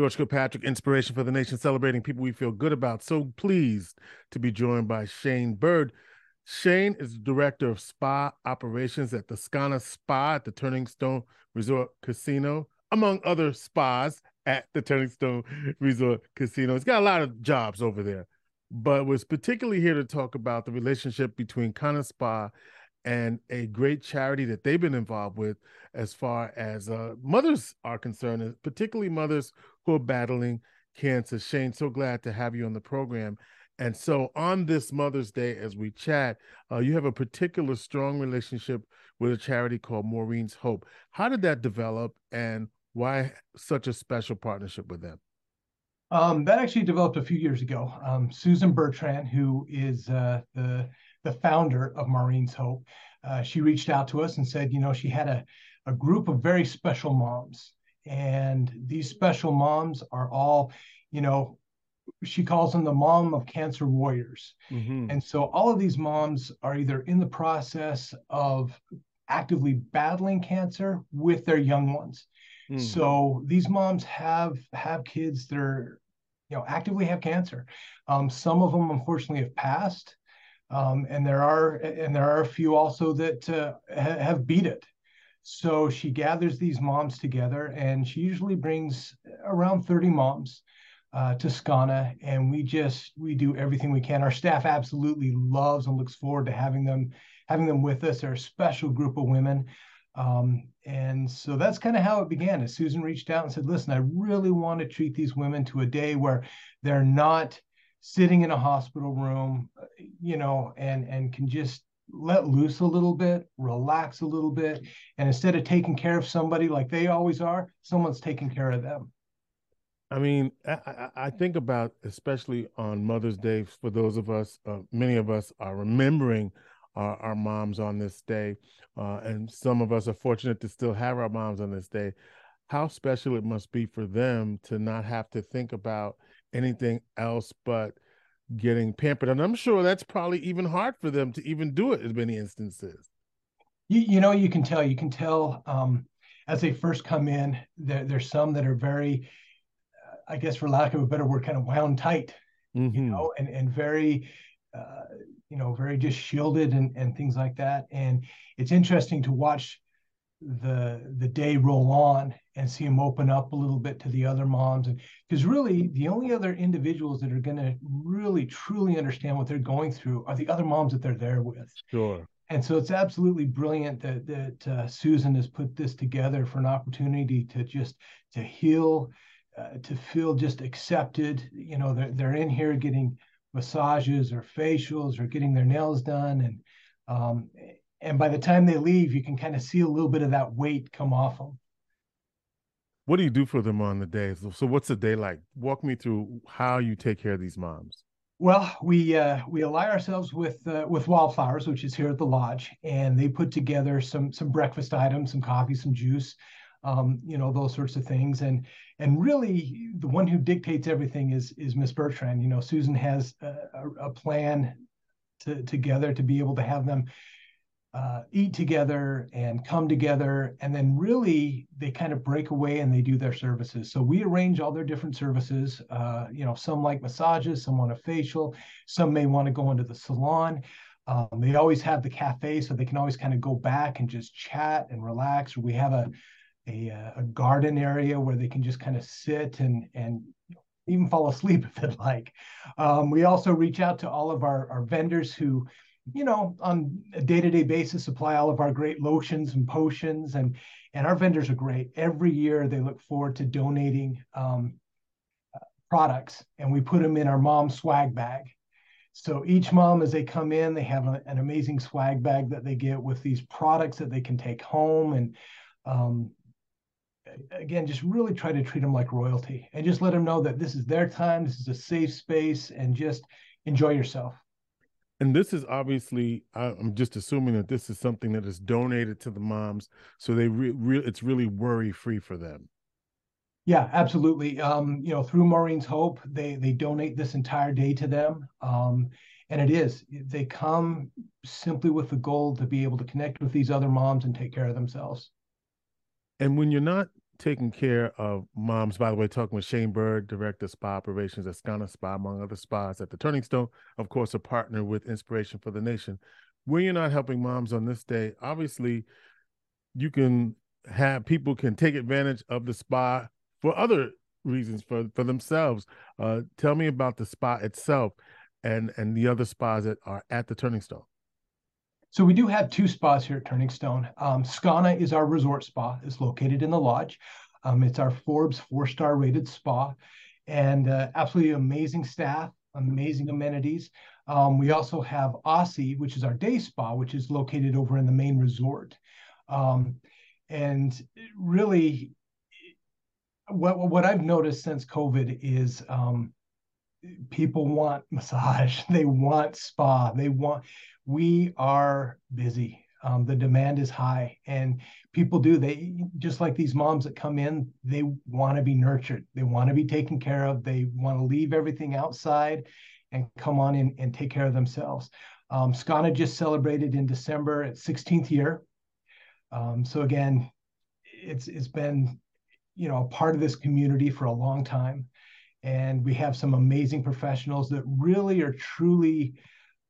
George Kilpatrick, Inspiration for the Nation, celebrating people we feel good about. So pleased to be joined by Shane Bird. Shane is the director of spa operations at the Skana Spa at the Turning Stone Resort Casino, among other spas at the Turning Stone Resort Casino. He's got a lot of jobs over there, but was particularly here to talk about the relationship between Skana Spa and a great charity that they've been involved with as far as uh, mothers are concerned, particularly mothers who are battling cancer. Shane, so glad to have you on the program. And so, on this Mother's Day, as we chat, uh, you have a particular strong relationship with a charity called Maureen's Hope. How did that develop, and why such a special partnership with them? Um, that actually developed a few years ago. Um, Susan Bertrand, who is uh, the the founder of Maureen's Hope, uh, she reached out to us and said, you know, she had a a group of very special moms, and these special moms are all, you know, she calls them the mom of cancer warriors. Mm-hmm. And so all of these moms are either in the process of actively battling cancer with their young ones. Mm-hmm. So these moms have have kids that are, you know, actively have cancer. Um, some of them unfortunately have passed, um, and there are and there are a few also that uh, ha- have beat it. So she gathers these moms together, and she usually brings around 30 moms uh, to Skana, and we just we do everything we can. Our staff absolutely loves and looks forward to having them having them with us. They're a special group of women, um, and so that's kind of how it began. As Susan reached out and said, "Listen, I really want to treat these women to a day where they're not sitting in a hospital room, you know, and and can just." Let loose a little bit, relax a little bit, and instead of taking care of somebody like they always are, someone's taking care of them. I mean, I, I, think about especially on Mother's Day for those of us, uh, many of us are remembering our, our moms on this day, uh, and some of us are fortunate to still have our moms on this day. How special it must be for them to not have to think about anything else but getting pampered, and I'm sure that's probably even hard for them to even do it in many instances. You, you know, you can tell. You can tell um, as they first come in. There, there's some that are very I guess for lack of a better word, kind of wound tight, mm-hmm. you know, and and very, uh, you know, very just shielded and and things like that. And it's interesting to watch the the day roll on and see them open up a little bit to the other moms and because really the only other individuals that are going to really truly understand what they're going through are the other moms that they're there with sure and so it's absolutely brilliant that that uh, Susan has put this together for an opportunity to just to heal uh, to feel just accepted. You know, they're, they're in here getting massages or facials or getting their nails done. And, um, and by the time they leave, you can kind of see a little bit of that weight come off them. What do you do for them on the day? So, so what's the day like? Walk me through how you take care of these moms. Well, we uh, we ally ourselves with uh, with Wildflowers, which is here at the lodge, and they put together some some breakfast items, some coffee, some juice, um, you know, those sorts of things. And and really, the one who dictates everything is is Miss Bertrand. You know, Susan has a, a, plan to, together to be able to have them uh, eat together and come together, and then really they kind of break away and they do their services. So we arrange all their different services. Uh, you know, some like massages, some want a facial, some may want to go into the salon. Um, they always have the cafe, so they can always kind of go back and just chat and relax. We have a a, uh, a garden area where they can just kind of sit and and even fall asleep if they'd like. Um, we also reach out to all of our, our vendors who, you know, on a day-to-day basis supply all of our great lotions and potions and and our vendors are great. Every year they look forward to donating um, products and we put them in our mom swag bag. So each mom, as they come in, they have a, an amazing swag bag that they get with these products that they can take home and um, again, just really try to treat them like royalty and just let them know that this is their time, this is a safe space, and just enjoy yourself. And this is obviously, I'm just assuming that this is something that is donated to the moms, so they re-, re- it's really worry free for them. Yeah, absolutely. Um, you know, through Maureen's Hope, they they donate this entire day to them, um, and it is they come simply with the goal to be able to connect with these other moms and take care of themselves. And when you're not taking care of moms. By the way, talking with Shane Bird, Director of Spa Operations at Skana Spa, among other spas at the Turning Stone. Of course, a partner with Inspiration for the Nation. When you're not helping moms on this day, obviously, you can have people can take advantage of the spa for other reasons for for themselves. Uh, tell me about the spa itself and and the other spas that are at the Turning Stone. So we do have two spas here at Turning Stone. Um, Skana is our resort spa. It's located in the lodge. Um, it's our Forbes four-star rated spa, and uh, absolutely amazing staff, amazing amenities. Um, we also have Aussie, which is our day spa, which is located over in the main resort. Um, and really, what what I've noticed since COVID is um, people want massage, they want spa, they want. We are busy. Um, the demand is high, and people do. They just like these moms that come in. They want to be nurtured. They want to be taken care of. They want to leave everything outside and come on in and take care of themselves. Um, Skana just celebrated in December its 16th year. Um, so again, it's it's been you know a part of this community for a long time, and we have some amazing professionals that really are truly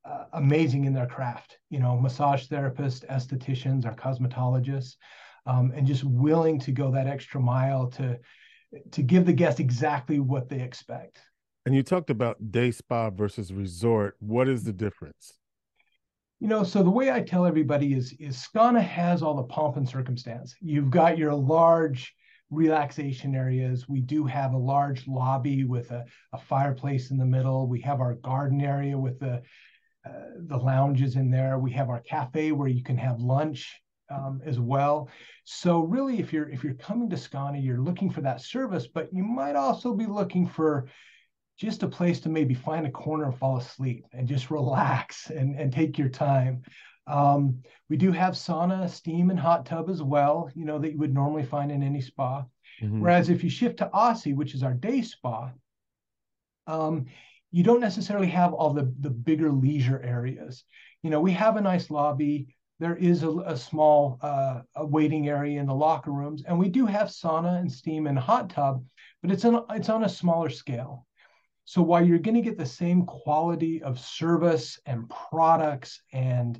uh, amazing in their craft. You know, massage therapists, estheticians, our cosmetologists, um, and just willing to go that extra mile to to give the guest exactly what they expect. And you talked about day spa versus resort. What is the difference? You know, so the way I tell everybody is is Skana has all the pomp and circumstance. You've got your large relaxation areas. We do have a large lobby with a, a fireplace in the middle. We have our garden area with the the lounges in there. We have our cafe where you can have lunch um, as well. So really, if you're if you're coming to Skana, you're looking for that service, but you might also be looking for just a place to maybe find a corner and fall asleep and just relax and, and take your time. Um, we do have sauna, steam, and hot tub as well, you know, that you would normally find in any spa. Mm-hmm. Whereas if you shift to Aussie, which is our day spa, um, you don't necessarily have all the, the bigger leisure areas. You know, we have a nice lobby. There is a, a small uh, a waiting area in the locker rooms, and we do have sauna and steam and hot tub, but it's on it's on a smaller scale. So while you're going to get the same quality of service and products and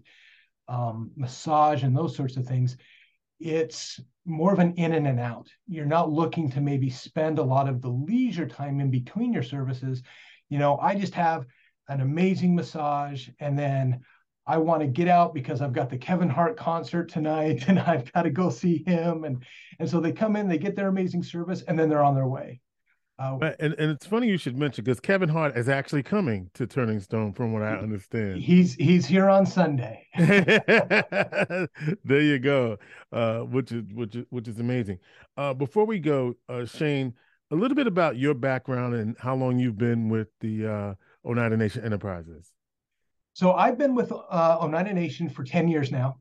um, massage and those sorts of things, it's more of an in and an out. You're not looking to maybe spend a lot of the leisure time in between your services. You know, I just have an amazing massage and then I want to get out because I've got the Kevin Hart concert tonight and I've got to go see him. And, and so they come in, they get their amazing service, and then they're on their way. Uh, and and it's funny you should mention because Kevin Hart is actually coming to Turning Stone, from what I understand. He's he's here on Sunday. there you go, uh, which is which is which is amazing. Uh, before we go, uh, Shane, a little bit about your background and how long you've been with the uh, Oneida Nation Enterprises. So I've been with uh, Oneida Nation for ten years now.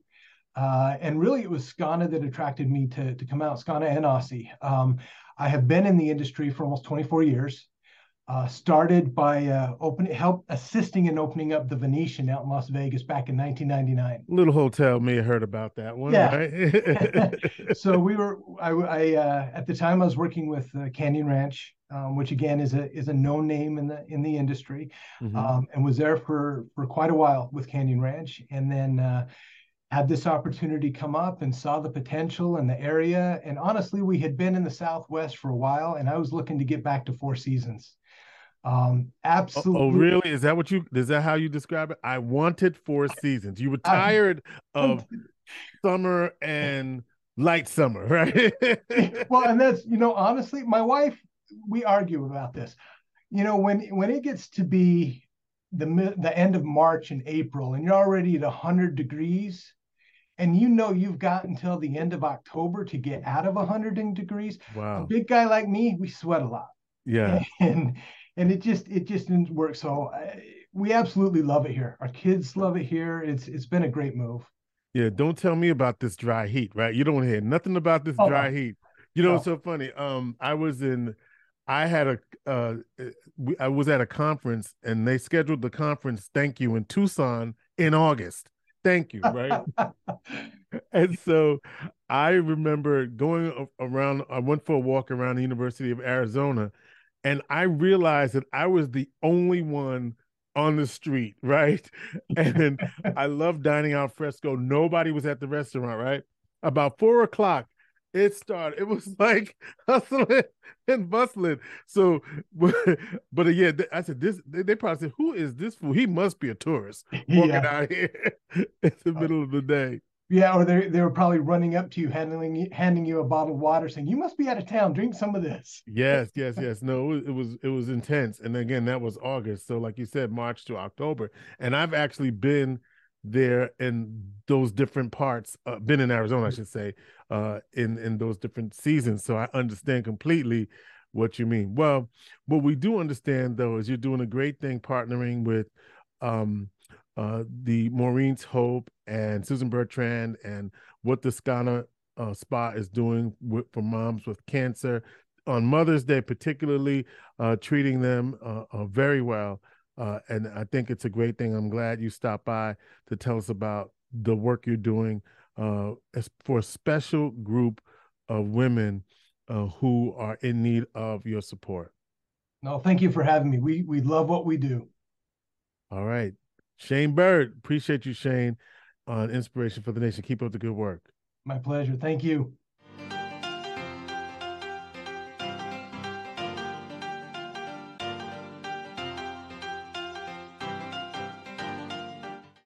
Uh, and really, it was Skana that attracted me to, to come out, Skana and Aussie. Um, I have been in the industry for almost 24 years. Uh, started by uh, opening, help assisting in opening up the Venetian out in Las Vegas back in 1999. Little hotel may have heard about that one, yeah. right? so we were, I, I uh, at the time I was working with uh, Canyon Ranch, um, which again is a is a known name in the in the industry, mm-hmm. um, and was there for for quite a while with Canyon Ranch, and then uh, had this opportunity come up and saw the potential in the area. And honestly, we had been in the Southwest for a while, and I was looking to get back to Four Seasons. Um, absolutely. Oh, really? Is that what you? Is that how you describe it? I wanted Four Seasons. You were tired I, of summer and light summer, right? well, and that's you know, honestly, my wife, we argue about this. You know, when when it gets to be the the end of March and April, and you're already at 100 degrees, and you know you've got until the end of October to get out of 100 degrees. Wow. A big guy like me, we sweat a lot. Yeah. And and it just it just didn't work. So I, we absolutely love it here. Our kids love it here. It's it's been a great move. Yeah, don't tell me about this dry heat, right? You don't hear nothing about this oh, dry heat. You know, it's so funny. Um, I was in, I had a, uh, I was at a conference and they scheduled the conference. Thank you in Tucson in August. Thank you. Right. and so I remember going around. I went for a walk around the University of Arizona, and I realized that I was the only one on the street, right? And I love dining out fresco. Nobody was at the restaurant, right? About four o'clock, it started. It was like hustling and bustling. So, but, but uh, yeah, I said this. They probably said, "Who is this fool? He must be a tourist walking yeah. out here in the uh, middle of the day." Yeah, or they they were probably running up to you, handing handing you a bottle of water, saying, "You must be out of town. Drink some of this." Yes, yes, yes. No, it was it was intense, and again, that was August. So, like you said, March to October, and I've actually been there in those different parts. Uh, been in Arizona, I should say, uh, in in those different seasons. So I understand completely what you mean. Well, what we do understand though is you're doing a great thing partnering with um, uh, the Maureen's Hope and Susan Bertrand and what the Skana uh, Spa is doing with, for moms with cancer on Mother's Day, particularly uh, treating them uh, uh, very well. Uh, and I think it's a great thing. I'm glad you stopped by to tell us about the work you're doing for a special group of women who are in need of your support. No, thank you for having me. We we love what we do. All right. Shane Bird, appreciate you, Shane, on Inspiration for the Nation. Keep up the good work. My pleasure. Thank you.